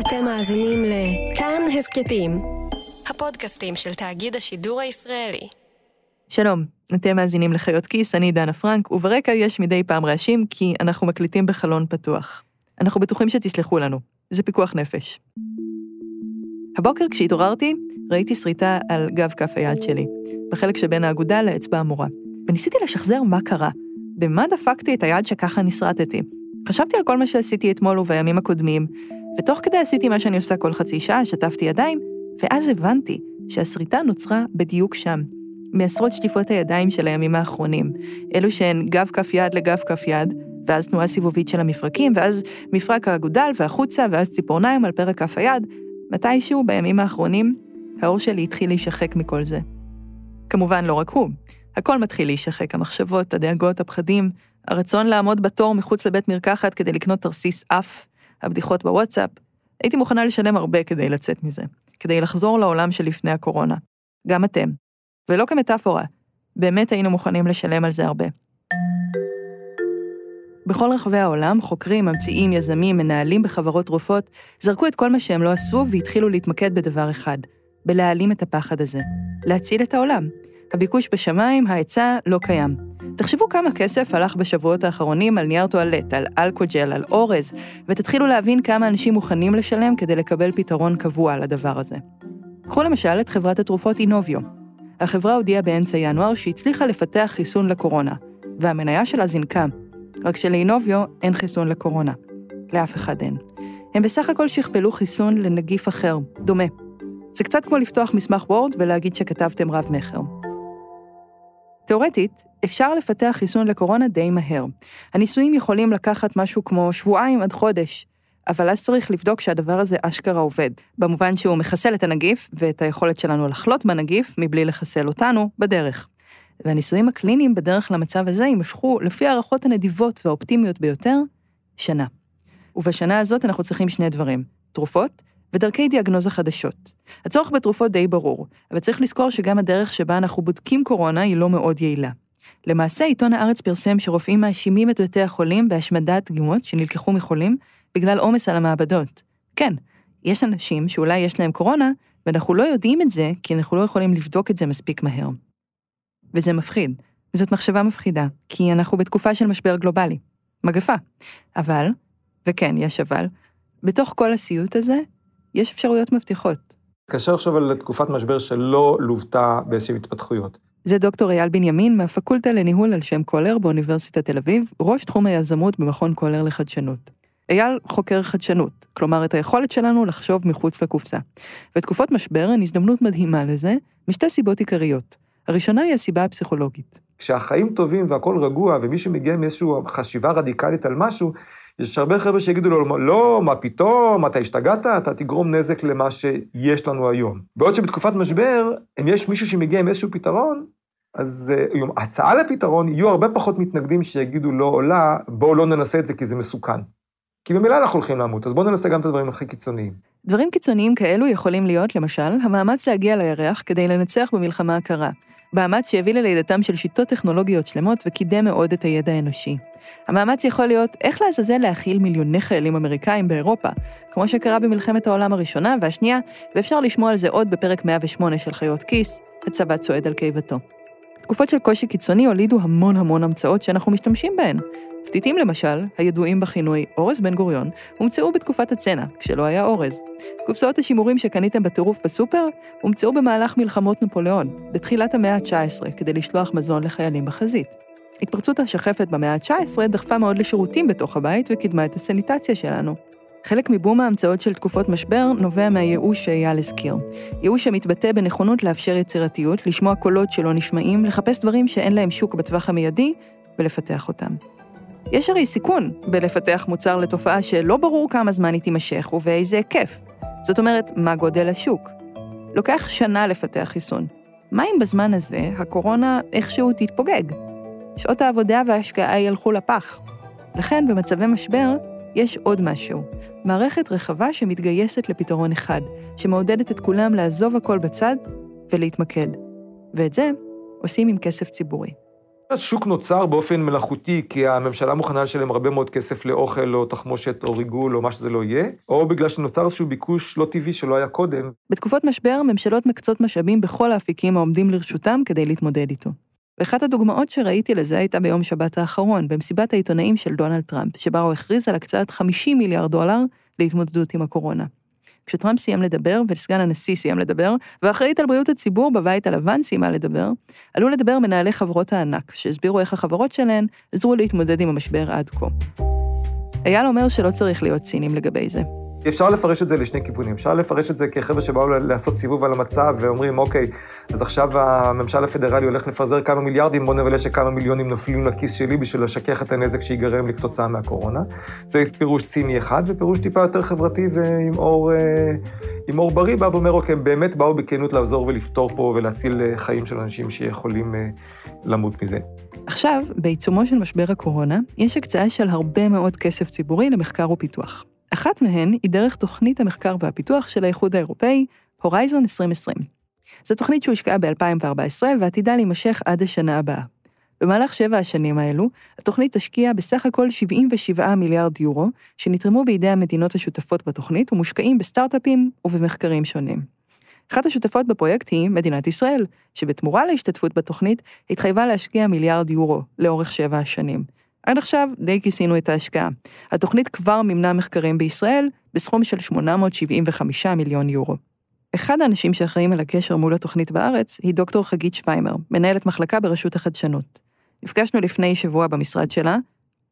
אתם מאזינים לכאן הסכתים, הפודקאסטים של תאגיד השידור הישראלי. שלום, אתם מאזינים לחיות כיס, אני דנה פרנק, וברקע יש מדי פעם רעשים כי אנחנו מקליטים בחלון פתוח. אנחנו בטוחים שתסלחו לנו, זה פיקוח נפש. הבוקר כשהתעוררתי, ראיתי שריטה על גב כף היד שלי, בחלק שבין האגודה לאצבע המורה, וניסיתי לשחזר מה קרה. במה דפקתי את היד שככה נסרטתי? חשבתי על כל מה שעשיתי אתמול ובימים הקודמים, ותוך כדי עשיתי מה שאני עושה כל חצי שעה, שטפתי ידיים, ואז הבנתי שהשריטה נוצרה בדיוק שם, מעשרות שטיפות הידיים של הימים האחרונים, אלו שהן גב כף יד לגב כף יד, ואז תנועה סיבובית של המפרקים, ואז מפרק האגודל והחוצה, ואז ציפורניים על פרק כף היד. מתישהו בימים האחרונים, האור שלי התחיל להישחק מכל זה. כמובן, לא רק הוא. הכל מתחיל להישחק, המחשבות, הדאגות, הפחדים, הרצון לעמוד בתור מחוץ לבית מרקחת כדי לקנות תרסיס אף, הבדיחות בוואטסאפ. הייתי מוכנה לשלם הרבה כדי לצאת מזה, כדי לחזור לעולם שלפני הקורונה. גם אתם. ולא כמטאפורה, באמת היינו מוכנים לשלם על זה הרבה. בכל רחבי העולם, חוקרים, ממציאים, יזמים, מנהלים בחברות תרופות, זרקו את כל מה שהם לא עשו והתחילו להתמקד בדבר אחד, בלהעלים את הפחד הזה, להציל את העולם. הביקוש בשמיים, ההיצע לא קיים. תחשבו כמה כסף הלך בשבועות האחרונים על נייר טואלט, על אלכוג'ל, על אורז, ותתחילו להבין כמה אנשים מוכנים לשלם כדי לקבל פתרון קבוע לדבר הזה. קחו למשל את חברת התרופות אינוביו. החברה הודיעה באמצע ינואר שהצליחה לפתח חיסון לקורונה, והמניה שלה זינקה. רק שלאינוביו אין חיסון לקורונה. לאף אחד אין. הם בסך הכל שכפלו חיסון לנגיף אחר, דומה. זה קצת כמו לפתוח מסמך וורד ולהגיד שכתבתם רב-מכר. תאורטית, אפשר לפתח חיסון לקורונה די מהר. הניסויים יכולים לקחת משהו כמו שבועיים עד חודש, אבל אז צריך לבדוק שהדבר הזה אשכרה עובד, במובן שהוא מחסל את הנגיף ואת היכולת שלנו לחלות בנגיף מבלי לחסל אותנו בדרך. והניסויים הקליניים בדרך למצב הזה יימשכו, לפי הערכות הנדיבות והאופטימיות ביותר, שנה. ובשנה הזאת אנחנו צריכים שני דברים, תרופות ודרכי דיאגנוזה חדשות. הצורך בתרופות די ברור, אבל צריך לזכור שגם הדרך שבה אנחנו בודקים קורונה היא לא מאוד יעילה. למעשה, עיתון הארץ פרסם שרופאים מאשימים את בתי החולים בהשמדת דגימות שנלקחו מחולים בגלל עומס על המעבדות. כן, יש אנשים שאולי יש להם קורונה, ואנחנו לא יודעים את זה, כי אנחנו לא יכולים לבדוק את זה מספיק מהר. וזה מפחיד. וזאת מחשבה מפחידה, כי אנחנו בתקופה של משבר גלובלי. מגפה. אבל, וכן, יש אבל, בתוך כל הסיוט הזה, יש אפשרויות מבטיחות. קשה לחשוב על תקופת משבר שלא לוותה באיזשהן התפתחויות. זה דוקטור אייל בנימין מהפקולטה לניהול על שם קולר באוניברסיטת תל אביב, ראש תחום היזמות במכון קולר לחדשנות. אייל חוקר חדשנות, כלומר את היכולת שלנו לחשוב מחוץ לקופסה. ותקופות משבר הן הזדמנות מדהימה לזה, משתי סיבות עיקריות. הראשונה היא הסיבה הפסיכולוגית. כשהחיים טובים והכול רגוע, ומי שמגיע עם איזושהי חשיבה רדיקלית על משהו, יש הרבה חבר'ה שיגידו לו, לא, מה פתאום, אתה השתגעת, אתה תגרום נזק למה שיש לנו היום. בעוד שבתקופת משבר, אם יש מישהו שמגיע עם איזשהו פתרון, אז uh, הצעה לפתרון, יהיו הרבה פחות מתנגדים שיגידו לא עולה, בואו לא ננסה את זה כי זה מסוכן. כי ממילא אנחנו הולכים למות, אז בואו ננסה גם את הדברים הכי קיצוניים. דברים קיצוניים כאלו יכולים להיות, למשל, המאמץ להגיע לירח כדי לנצח במלחמה הקרה. מאמץ שהביא ללידתם של שיטות טכנולוגיות שלמות וקידם מאוד את הידע האנושי. המאמץ יכול להיות איך לעזאזל להכיל מיליוני חיילים אמריקאים באירופה, כמו שקרה במלחמת העולם הראשונה והשנייה, ואפשר לשמוע על זה עוד בפרק 108 של חיות כיס, הצבא צועד על קיבתו. תקופות של קושי קיצוני הולידו המון המון המצאות שאנחנו משתמשים בהן. פתיתים למשל, הידועים בכינוי אורז בן גוריון, הומצאו בתקופת הצנע, כשלא היה אורז. קופסאות השימורים שקניתם בטירוף בסופר, הומצאו במהלך מלחמות נפוליאון, בתחילת המאה ה-19, כדי לשלוח מזון לחיילים בחזית. התפרצות השחפת במאה ה-19 דחפה מאוד לשירותים בתוך הבית וקידמה את הסניטציה שלנו. חלק מבום ההמצאות של תקופות משבר נובע מהייאוש שאייל הזכיר. ייאוש שמתבטא בנכונות לאפשר יצירתיות, לשמוע קולות שלא נשמעים, לחפש דברים שאין להם שוק בטווח המיידי, ולפתח אותם. יש הרי סיכון בלפתח מוצר לתופעה שלא ברור כמה זמן היא תימשך ובאיזה היקף. זאת אומרת, מה גודל השוק? לוקח שנה לפתח חיסון. מה אם בזמן הזה הקורונה איכשהו תתפוגג? שעות העבודה וההשקעה ילכו לפח. לכן, במצבי משבר, יש עוד משהו. מערכת רחבה שמתגייסת לפתרון אחד, שמעודדת את כולם לעזוב הכל בצד ולהתמקד. ואת זה עושים עם כסף ציבורי. השוק נוצר באופן מלאכותי, כי הממשלה מוכנה לשלם הרבה מאוד כסף לאוכל או תחמושת או ריגול או מה שזה לא יהיה, או בגלל שנוצר איזשהו ביקוש לא טבעי שלא היה קודם. בתקופות משבר, ממשלות מקצות משאבים בכל האפיקים העומדים לרשותם כדי להתמודד איתו. ואחת הדוגמאות שראיתי לזה הייתה ביום שבת האחרון, במסיבת העיתונאים של דונלד טראמפ, שבה הוא הכריז על הקצאת 50 מיליארד דולר להתמודדות עם הקורונה. כשטראמפ סיים לדבר, וסגן הנשיא סיים לדבר, והאחראית על בריאות הציבור בבית הלבן סיימה לדבר, עלו לדבר מנהלי חברות הענק, שהסבירו איך החברות שלהן עזרו להתמודד עם המשבר עד כה. אייל אומר שלא צריך להיות ציניים לגבי זה. אפשר לפרש את זה לשני כיוונים. אפשר לפרש את זה כחבר'ה שבאו לעשות סיבוב על המצב ואומרים, אוקיי, אז עכשיו הממשל הפדרלי הולך לפזר כמה מיליארדים, בוא נבלה שכמה מיליונים נופלים לכיס שלי בשביל לשכך את הנזק שיגרם לי כתוצאה מהקורונה. זה פירוש ציני אחד, ופירוש טיפה יותר חברתי ועם אור, אה, אור בריא, בא ואומר, אוקיי, באמת באו בכנות לעזור ולפתור פה ולהציל אה, חיים של אנשים שיכולים אה, למות מזה. עכשיו, בעיצומו של משבר הקורונה, יש הקצאה של הרבה מאוד כסף ציבורי למחקר ופיתוח. אחת מהן היא דרך תוכנית המחקר והפיתוח של האיחוד האירופאי, הורייזון 2020. זו תוכנית שהושקעה ב-2014 ועתידה להימשך עד השנה הבאה. במהלך שבע השנים האלו, התוכנית תשקיע בסך הכל 77 מיליארד יורו, שנתרמו בידי המדינות השותפות בתוכנית ומושקעים בסטארט-אפים ובמחקרים שונים. אחת השותפות בפרויקט היא מדינת ישראל, שבתמורה להשתתפות בתוכנית התחייבה להשקיע מיליארד יורו לאורך שבע השנים, עד עכשיו די כיסינו את ההשקעה. התוכנית כבר מימנה מחקרים בישראל בסכום של 875 מיליון יורו. אחד האנשים שאחראים על הקשר מול התוכנית בארץ היא דוקטור חגית שוויימר, מנהלת מחלקה ברשות החדשנות. נפגשנו לפני שבוע במשרד שלה,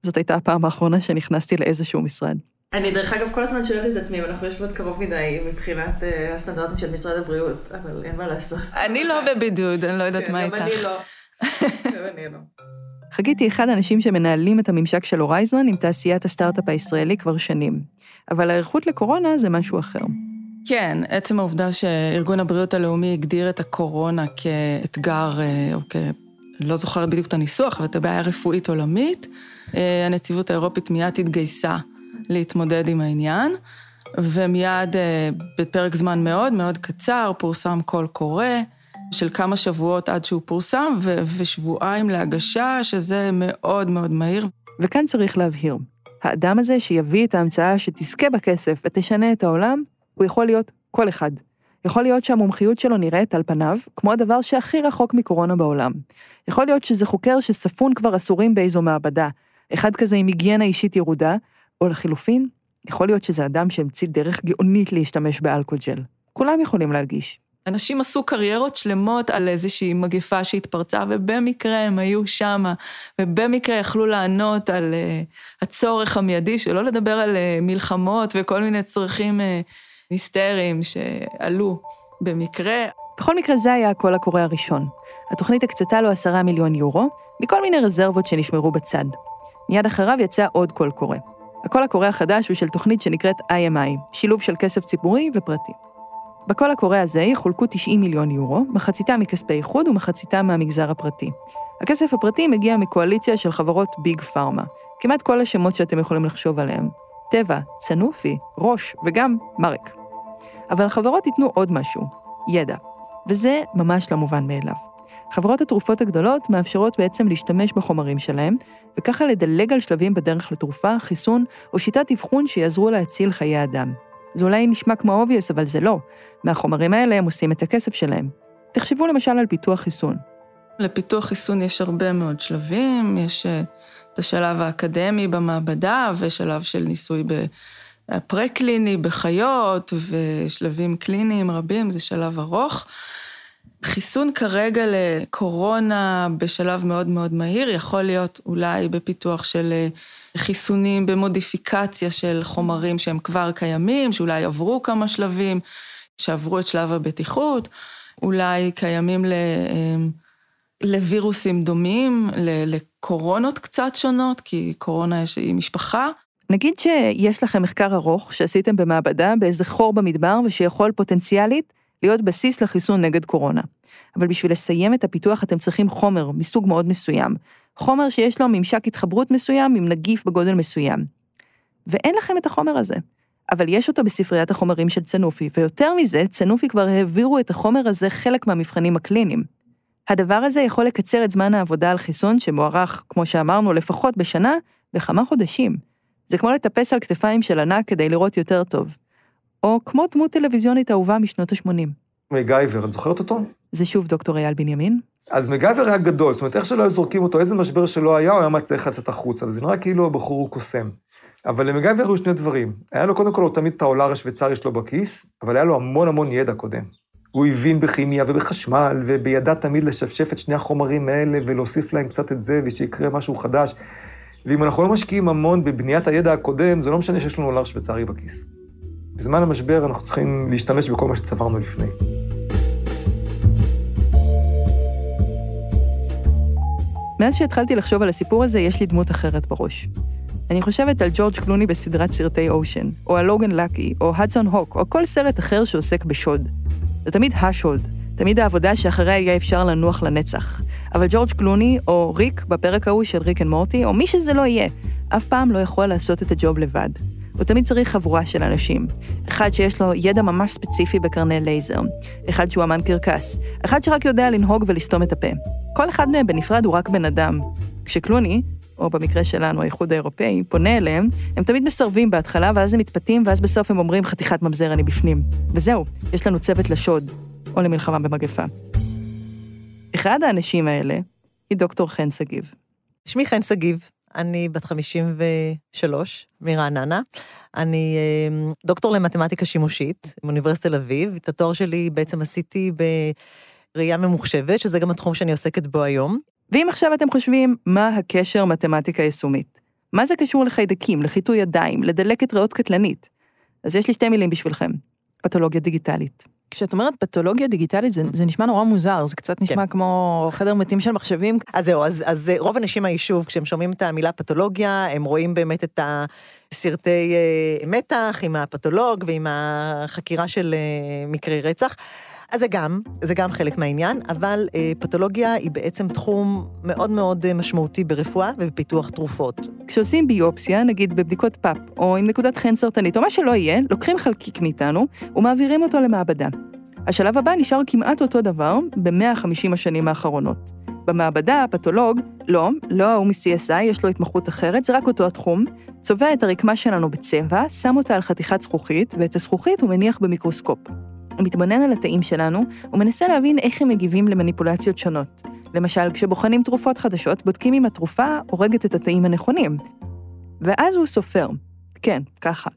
זאת הייתה הפעם האחרונה שנכנסתי לאיזשהו משרד. אני דרך אגב כל הזמן שואלת את עצמי אם אנחנו יושבות קרוב מדי מבחינת uh, הסטנדרטים של משרד הבריאות, אבל אין מה לעשות. אני לא בבידוד, אני לא יודעת כן, מה איתך. גם אני לא. גם אני לא. חגית היא אחד האנשים שמנהלים את הממשק של הורייזון עם תעשיית הסטארט-אפ הישראלי כבר שנים. אבל ההיערכות לקורונה זה משהו אחר. כן, עצם העובדה שארגון הבריאות הלאומי הגדיר את הקורונה כאתגר, אה, או כ... לא זוכרת בדיוק את הניסוח, אבל את הבעיה רפואית עולמית, אה, הנציבות האירופית מיד התגייסה להתמודד עם העניין, ומיד אה, בפרק זמן מאוד מאוד קצר פורסם קול קורא. של כמה שבועות עד שהוא פורסם, ו- ושבועיים להגשה, שזה מאוד מאוד מהיר. וכאן צריך להבהיר, האדם הזה שיביא את ההמצאה שתזכה בכסף ותשנה את העולם, הוא יכול להיות כל אחד. יכול להיות שהמומחיות שלו נראית על פניו כמו הדבר שהכי רחוק מקורונה בעולם. יכול להיות שזה חוקר שספון כבר אסורים באיזו מעבדה, אחד כזה עם היגיינה אישית ירודה, או לחילופין, יכול להיות שזה אדם שהמציא דרך גאונית להשתמש באלכוג'ל. כולם יכולים להגיש. אנשים עשו קריירות שלמות על איזושהי מגפה שהתפרצה, ובמקרה הם היו שמה, ובמקרה יכלו לענות על uh, הצורך המיידי, שלא לדבר על uh, מלחמות וכל מיני צרכים uh, היסטריים שעלו במקרה. בכל מקרה זה היה הקול הקורא הראשון. התוכנית הקצתה לו עשרה מיליון יורו, מכל מיני רזרבות שנשמרו בצד. מיד אחריו יצא עוד קול קורא. הקול הקורא החדש הוא של תוכנית שנקראת IMI, שילוב של כסף ציבורי ופרטי. בקול הקורא הזה יחולקו 90 מיליון יורו, מחציתם מכספי איחוד ומחציתם מהמגזר הפרטי. הכסף הפרטי מגיע מקואליציה של חברות big pharma, כמעט כל השמות שאתם יכולים לחשוב עליהם. טבע, סאנופי, רוש וגם מרק. אבל החברות ייתנו עוד משהו, ידע, וזה ממש לא מובן מאליו. חברות התרופות הגדולות מאפשרות בעצם להשתמש בחומרים שלהם, וככה לדלג על שלבים בדרך לתרופה, חיסון או שיטת אבחון שיעזרו להציל חיי אדם. זה אולי נשמע כמו obvious, אבל זה לא. מהחומרים האלה הם עושים את הכסף שלהם. תחשבו למשל על פיתוח חיסון. לפיתוח חיסון יש הרבה מאוד שלבים, יש אה, את השלב האקדמי במעבדה, ושלב של ניסוי בפרה-קליני, בחיות, ושלבים קליניים רבים, זה שלב ארוך. חיסון כרגע לקורונה בשלב מאוד מאוד מהיר, יכול להיות אולי בפיתוח של אה, חיסונים במודיפיקציה של חומרים שהם כבר קיימים, שאולי עברו כמה שלבים, שעברו את שלב הבטיחות, אולי קיימים ל... אה, לווירוסים דומים, לקורונות קצת שונות, כי קורונה היא משפחה. נגיד שיש לכם מחקר ארוך שעשיתם במעבדה באיזה חור במדבר ושיכול פוטנציאלית להיות בסיס לחיסון נגד קורונה. אבל בשביל לסיים את הפיתוח אתם צריכים חומר מסוג מאוד מסוים. חומר שיש לו ממשק התחברות מסוים עם נגיף בגודל מסוים. ואין לכם את החומר הזה. אבל יש אותו בספריית החומרים של צנופי, ויותר מזה, צנופי כבר העבירו את החומר הזה חלק מהמבחנים הקליניים. הדבר הזה יכול לקצר את זמן העבודה על חיסון שמוארך, כמו שאמרנו, לפחות בשנה, בכמה חודשים. זה כמו לטפס על כתפיים של ענק כדי לראות יותר טוב. או כמו דמות טלוויזיונית אהובה משנות ה-80. מגייבר, את זוכרת אותו? זה שוב דוקטור אייל בנימין. אז מגייבר היה גדול, זאת אומרת, איך שלא היו זורקים אותו, איזה משבר שלא היה, הוא היה מצליח לצאת החוצה, וזה נראה כאילו הבחור הוא קוסם. אבל למגייבר היו שני דברים. היה לו קודם כל, הוא תמיד את העולר השוויצרי שלו בכיס, אבל היה לו המון המון ידע קודם. הוא הבין בכימיה ובחשמל, ובידע תמיד לשפשף את שני החומרים האלה ולהוסיף להם קצת את זה, ושיקרה משהו חדש. ואם אנחנו לא משקיעים המון בבניית הידע הקודם, זה לא משנה שיש לנו עולר שוויצרי בכיס. בזמן המשבר אנחנו צריכים להשתמש בכל מה שצברנו לפני. מאז שהתחלתי לחשוב על הסיפור הזה, יש לי דמות אחרת בראש. אני חושבת על ג'ורג' קלוני בסדרת סרטי אושן, או על לוגן לקי, או הדסון הוק, או כל סרט אחר שעוסק בשוד. זה תמיד השוד, תמיד העבודה שאחריה יהיה אפשר לנוח לנצח. אבל ג'ורג' קלוני, או ריק בפרק ההוא של ריק אנד מורטי, או מי שזה לא יהיה, אף פעם לא יכול לעשות את הג'וב לבד. הוא תמיד צריך חבורה של אנשים. אחד שיש לו ידע ממש ספציפי בקרני לייזר, אחד שהוא אמן קרקס, אחד שרק יודע לנהוג ולסתום את הפה. כל אחד מהם בנפרד הוא רק בן אדם. כשקלוני, או במקרה שלנו, האיחוד האירופאי, פונה אליהם, הם תמיד מסרבים בהתחלה, ואז הם מתפתים, ואז בסוף הם אומרים, חתיכת ממזר, אני בפנים. וזהו, יש לנו צוות לשוד, או למלחמה במגפה. אחד האנשים האלה היא דוקטור חן שגיב. שמי חן שגיב, אני בת 53 מרעננה. אני אמ, דוקטור למתמטיקה שימושית מאוניברסיטת תל אביב. את התואר שלי בעצם עשיתי בראייה ממוחשבת, שזה גם התחום שאני עוסקת בו היום. ואם עכשיו אתם חושבים, מה הקשר מתמטיקה יישומית? מה זה קשור לחיידקים, לחיטוי ידיים, לדלקת ריאות קטלנית? אז יש לי שתי מילים בשבילכם, פתולוגיה דיגיטלית. כשאת אומרת פתולוגיה דיגיטלית, זה, זה נשמע נורא מוזר, זה קצת נשמע כן. כמו חדר מתים של מחשבים. אז זהו, אז, אז רוב האנשים מהיישוב, כשהם שומעים את המילה פתולוגיה, הם רואים באמת את הסרטי אה, מתח עם הפתולוג ועם החקירה של אה, מקרי רצח. אז זה גם, זה גם חלק מהעניין, אבל אה, פתולוגיה היא בעצם תחום מאוד מאוד אה, משמעותי ברפואה ובפיתוח תרופות. כשעושים ביופסיה, נגיד בבדיקות פאפ, או עם נקודת חן סרטנית, או מה שלא יהיה, לוקחים חלקיק מאיתנו ומעבירים אותו למעבדה. השלב הבא נשאר כמעט אותו דבר ב-150 השנים האחרונות. במעבדה, הפתולוג, לא, לא ההוא מ-CSI, יש לו התמחות אחרת, זה רק אותו התחום, צובע את הרקמה שלנו בצבע, שם אותה על חתיכת זכוכית, ואת הזכוכית הוא מניח במיקרוסקופ. מתבונן על התאים שלנו, ומנסה להבין איך הם מגיבים למניפולציות שונות. למשל, כשבוחנים תרופות חדשות, בודקים אם התרופה הורגת את התאים הנכונים. ואז הוא סופר. כן, ככה.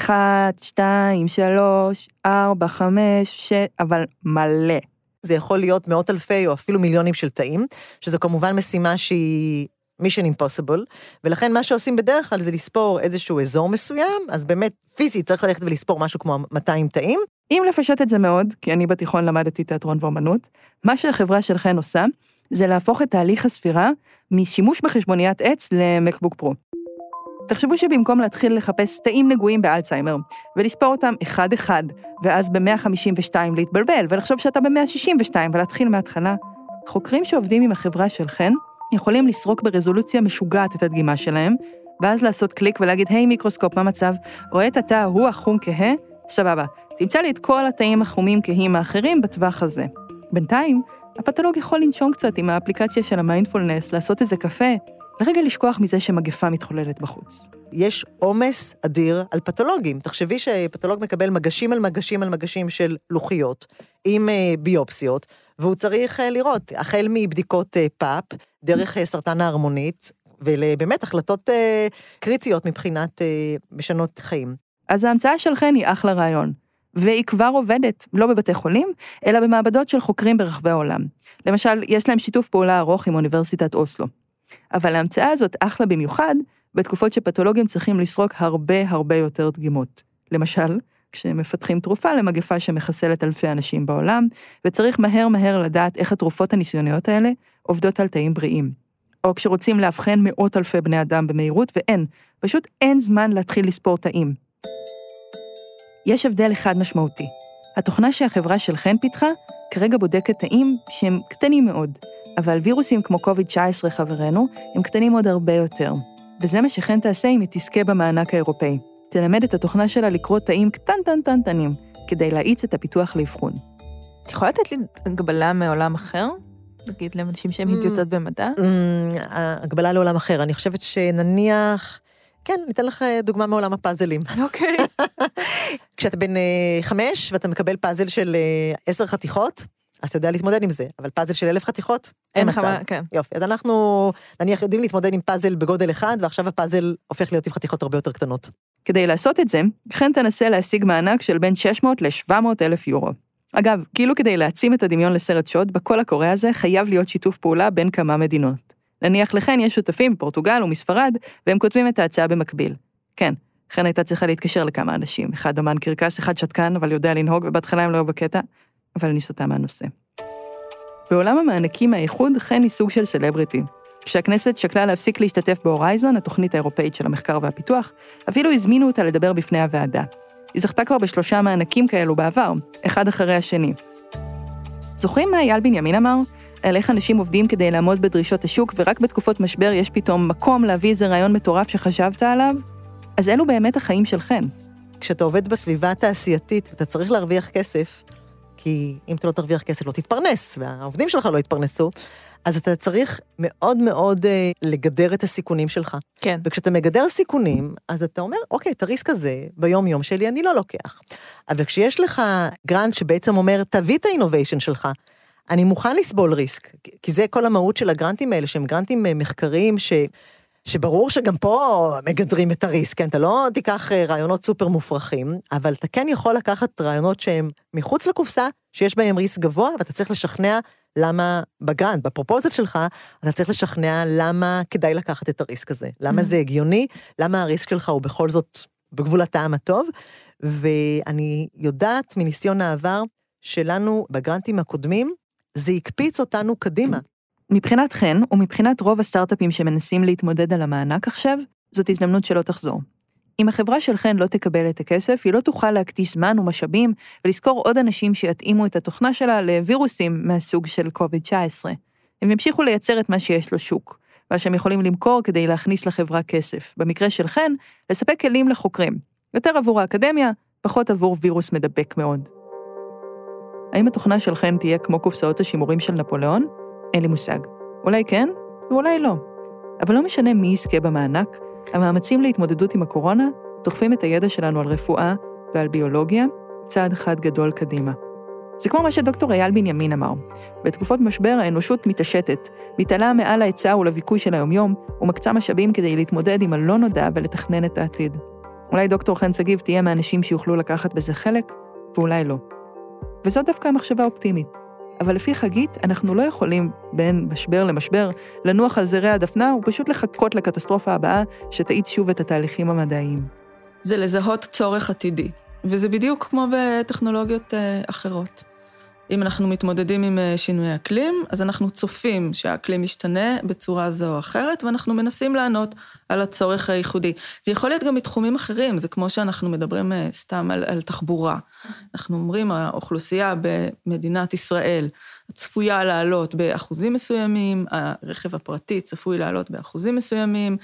אחת, שתיים, שלוש, ארבע, חמש, שש, אבל מלא. זה יכול להיות מאות אלפי או אפילו מיליונים של תאים, שזו כמובן משימה שהיא mission impossible, ולכן מה שעושים בדרך כלל זה לספור איזשהו אזור מסוים, אז באמת פיזית צריך ללכת ולספור משהו כמו 200 תאים. אם לפשט את זה מאוד, כי אני בתיכון למדתי תיאטרון ואומנות, מה שהחברה של חן עושה, זה להפוך את תהליך הספירה משימוש בחשבוניית עץ למקבוק פרו. תחשבו שבמקום להתחיל לחפש תאים נגועים באלצהיימר, ולספור אותם אחד-אחד, ואז ב-152 להתבלבל, ולחשוב שאתה ב-162 ולהתחיל מההתחלה, חוקרים שעובדים עם החברה של חן יכולים לסרוק ברזולוציה משוגעת את הדגימה שלהם, ואז לעשות קליק ולהגיד, היי hey, מיקרוסקופ, מה מצב? רואה את התא ההוא החום כהה? סבבה. תמצא לי את כל התאים החומים כהים האחרים בטווח הזה. בינתיים, הפתולוג יכול לנשום קצת עם האפליקציה של המיינדפולנס, לעשות איזה קפה, לרגע לשכוח מזה שמגפה מתחוללת בחוץ. יש עומס אדיר על פתולוגים. תחשבי שפתולוג מקבל מגשים על מגשים על מגשים של לוחיות, עם אה, ביופסיות, והוא צריך אה, לראות, החל מבדיקות אה, פאפ, דרך סרטן ההרמונית, ולבאמת החלטות קריטיות מבחינת משנות חיים. אז ההמצאה של חן היא אחלה רעיון. והיא כבר עובדת, לא בבתי חולים, אלא במעבדות של חוקרים ברחבי העולם. למשל, יש להם שיתוף פעולה ארוך עם אוניברסיטת אוסלו. אבל ההמצאה הזאת אחלה במיוחד, בתקופות שפתולוגים צריכים לסרוק הרבה הרבה יותר דגימות. למשל, כשמפתחים תרופה למגפה שמחסלת אלפי אנשים בעולם, וצריך מהר מהר לדעת איך התרופות הניסיוניות האלה עובדות על תאים בריאים. או כשרוצים לאבחן מאות אלפי בני אדם במהירות, ואין, פשוט אין זמן להתחיל לספור תאים. יש הבדל אחד משמעותי. התוכנה שהחברה של חן פיתחה כרגע בודקת תאים שהם קטנים מאוד, אבל וירוסים כמו קוביד-19, חברנו, הם קטנים עוד הרבה יותר. וזה מה שחן תעשה אם היא תזכה במענק האירופאי. תלמד את התוכנה שלה לקרוא תאים קטנטנטנטנים, כדי להאיץ את הפיתוח לאבחון. את יכולה לתת לי הגבלה מעולם אחר? נגיד לאנשים שהם אידיוטות במדע? אמ, הגבלה לעולם אחר. אני חושבת שנניח... כן, ניתן לך דוגמה מעולם הפאזלים. אוקיי. כשאתה בן אה, חמש ואתה מקבל פאזל של אה, עשר חתיכות, אז אתה יודע להתמודד עם זה, אבל פאזל של אלף חתיכות, אין מצב. כן. יופי, אז אנחנו נניח יודעים להתמודד עם פאזל בגודל אחד, ועכשיו הפאזל הופך להיות עם חתיכות הרבה יותר קטנות. כדי לעשות את זה, חן תנסה להשיג מענק של בין 600 ל-700 אלף יורו. אגב, כאילו כדי להעצים את הדמיון לסרט שוד, בקול הקורא הזה חייב להיות שיתוף פעולה בין כמה מדינות. נניח לחן יש שותפים מפורטוגל ומספרד, והם כותבים את ההצעה במקביל. כן, חן הייתה צריכה להתקשר לכמה אנשים, אחד אמן קרקס, אחד שתקן, אבל יודע לנהוג, ובהתחלה הם לא היו בקטע, אבל אני סוטה מהנושא. בעולם המענקים מהאיחוד, חן היא סוג של סלבריטי. כשהכנסת שקלה להפסיק להשתתף בהורייזון, התוכנית האירופאית של המחקר והפיתוח, אפילו הזמינו אותה לדבר בפני הוועדה. היא זכתה כבר בשלושה מענקים כאלו בעבר, אחד אחרי השני. זוכרים מה אייל בנימין אמר? על איך אנשים עובדים כדי לעמוד בדרישות השוק, ורק בתקופות משבר יש פתאום מקום להביא איזה רעיון מטורף שחשבת עליו? אז אלו באמת החיים של חן. כשאתה עובד בסביבה התעשייתית, אתה צריך להרוויח כסף, כי אם אתה לא תרוויח כסף לא תתפרנס, והעובדים שלך לא יתפרנסו, אז אתה צריך מאוד מאוד אה, לגדר את הסיכונים שלך. כן. וכשאתה מגדר סיכונים, אז אתה אומר, אוקיי, את הריסק הזה ביום-יום שלי אני לא לוקח. אבל כשיש לך גרנט שבעצם אומר, תביא את האינוביישן שלך, אני מוכן לסבול ריסק, כי זה כל המהות של הגרנטים האלה, שהם גרנטים אה, מחקריים ש... שברור שגם פה מגדרים את הריסק, כן? אתה לא תיקח אה, רעיונות סופר מופרכים, אבל אתה כן יכול לקחת רעיונות שהם מחוץ לקופסה, שיש בהם ריסק גבוה, ואתה צריך לשכנע למה בגרנט, בפרופוזל שלך, אתה צריך לשכנע למה כדאי לקחת את הריסק הזה. למה זה הגיוני, למה הריסק שלך הוא בכל זאת בגבול הטעם הטוב, ואני יודעת מניסיון העבר שלנו בגרנטים הקודמים, זה הקפיץ אותנו קדימה. מבחינת חן, ומבחינת רוב הסטארט-אפים שמנסים להתמודד על המענק עכשיו, זאת הזדמנות שלא תחזור. אם החברה של חן לא תקבל את הכסף, היא לא תוכל להקדיש זמן ומשאבים ולשכור עוד אנשים שיתאימו את התוכנה שלה לווירוסים מהסוג של COVID-19. הם ימשיכו לייצר את מה שיש לשוק, מה שהם יכולים למכור כדי להכניס לחברה כסף. במקרה של חן, לספק כלים לחוקרים. יותר עבור האקדמיה, פחות עבור וירוס מדבק מאוד. האם התוכנה של חן תהיה כמו קופסאות השימורים של נפוליאון? אין לי מושג. אולי כן, ואולי לא. אבל לא משנה מי יזכה במענק, המאמצים להתמודדות עם הקורונה דוחפים את הידע שלנו על רפואה ועל ביולוגיה צעד אחד גדול קדימה. זה כמו מה שדוקטור אייל בנימין אמר. בתקופות משבר האנושות מתעשתת, מתעלה מעל ההיצע ולביקוש של היומיום, ומקצה משאבים כדי להתמודד עם הלא נודע ולתכנן את העתיד. אולי דוקטור חן שגיב תהיה מהאנשים שיוכלו לקחת בזה חלק, ואולי לא. וזאת דווקא מחשבה אופטימית. אבל לפי חגית, אנחנו לא יכולים בין משבר למשבר לנוח על זרי הדפנה ופשוט לחכות לקטסטרופה הבאה שתאיץ שוב את התהליכים המדעיים. זה לזהות צורך עתידי, וזה בדיוק כמו בטכנולוגיות אה, אחרות. אם אנחנו מתמודדים עם אה, שינוי אקלים, אז אנחנו צופים שהאקלים ישתנה בצורה זו או אחרת, ואנחנו מנסים לענות על הצורך הייחודי. זה יכול להיות גם מתחומים אחרים, זה כמו שאנחנו מדברים אה, סתם על, על תחבורה. אנחנו אומרים, האוכלוסייה במדינת ישראל צפויה לעלות באחוזים מסוימים, הרכב הפרטי צפוי לעלות באחוזים מסוימים,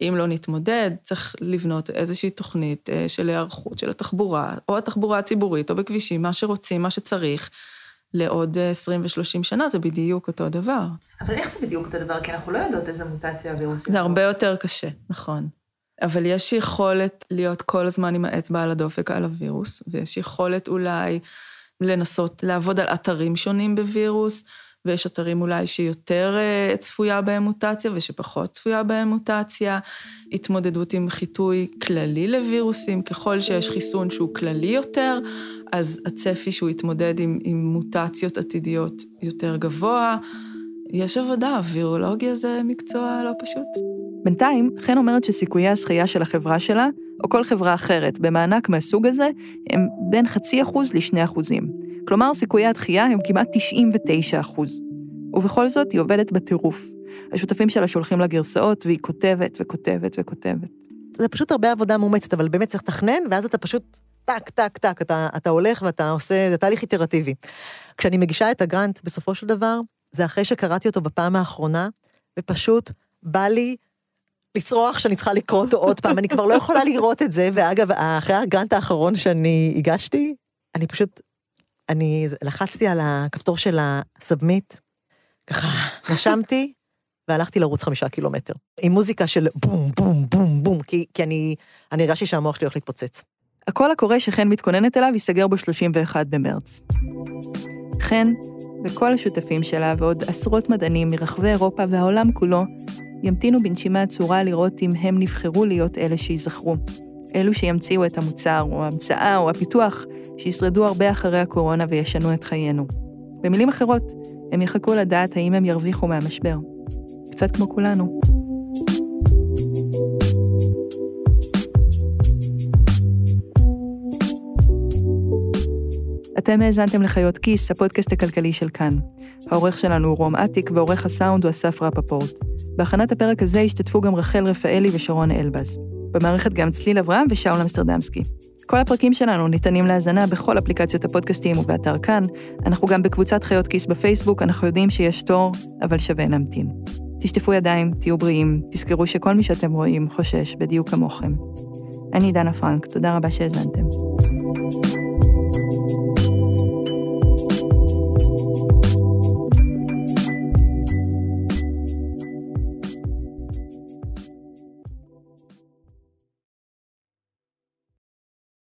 אם לא נתמודד, צריך לבנות איזושהי תוכנית אה, של היערכות של התחבורה, או התחבורה הציבורית, או בכבישים, מה שרוצים, מה שצריך. לעוד 20 ו-30 שנה, זה בדיוק אותו דבר. אבל איך זה בדיוק אותו דבר? כי אנחנו לא יודעות איזה מוטציה הווירוס זה הרבה יותר קשה, נכון. אבל יש יכולת להיות כל הזמן עם האצבע על הדופק על הווירוס, ויש יכולת אולי לנסות לעבוד על אתרים שונים בווירוס, ויש אתרים אולי שיותר אה, צפויה בהם מוטציה ושפחות צפויה בהם מוטציה, התמודדות עם חיטוי כללי לווירוסים, ככל שיש חיסון שהוא כללי יותר, אז הצפי שהוא יתמודד עם, עם מוטציות עתידיות יותר גבוה. יש עבודה, וירולוגיה זה מקצוע לא פשוט. בינתיים, חן אומרת שסיכויי הזכייה של החברה שלה, או כל חברה אחרת, במענק מהסוג הזה, הם בין חצי אחוז לשני אחוזים. כלומר, סיכויי הדחייה הם כמעט 99 אחוז. ובכל זאת, היא עובדת בטירוף. השותפים שלה שולחים לה גרסאות, והיא כותבת וכותבת וכותבת. זה פשוט הרבה עבודה מאומצת, אבל באמת צריך לתכנן, ואז אתה פשוט טק, טק, טק, אתה, אתה הולך ואתה עושה, זה תהליך איטרטיבי. כשאני מגישה את הגרנט, בסופו של דבר, זה אחרי שקראתי אותו בפעם האחרונה, ופשוט בא לי לצרוח שאני צריכה לקרוא אותו עוד פעם, אני כבר לא יכולה לראות את זה, ואגב, אחרי הגרנט האחרון שאני הגשתי, אני פשוט, אני לחצתי על הכפתור של הסאבמיט, ככה, נשמתי, והלכתי לרוץ חמישה קילומטר. עם מוזיקה של בום, בום, בום, בום, כי, כי אני, אני הרגשתי שהמוח שלי הולך להתפוצץ. הקול הקורא שחן מתכוננת אליו ייסגר ב-31 במרץ. חן וכל השותפים שלה ועוד עשרות מדענים מרחבי אירופה והעולם כולו ימתינו בנשימה עצורה לראות אם הם נבחרו להיות אלה שייזכרו. אלו שימציאו את המוצר, או ההמצאה, או הפיתוח, שישרדו הרבה אחרי הקורונה וישנו את חיינו. במילים אחרות, הם יחכו לדעת האם הם ירוויחו מהמשבר. קצת כמו כולנו. אתם האזנתם לחיות כיס, הפודקאסט הכלכלי של כאן. העורך שלנו הוא רום אטיק, ועורך הסאונד הוא אסף רפפורט. בהכנת הפרק הזה השתתפו גם רחל רפאלי ושרון אלבז. במערכת גם צליל אברהם ושאול אמסטרדמסקי. כל הפרקים שלנו ניתנים להאזנה בכל אפליקציות הפודקאסטים ובאתר כאן. אנחנו גם בקבוצת חיות כיס בפייסבוק, אנחנו יודעים שיש תור, אבל שווה להמתין. תשטפו ידיים, תהיו בריאים, תזכרו שכל מי שאתם רואים חושש בדיוק כמוכם. אני דנה פרנק, תודה רבה שהאזנתם.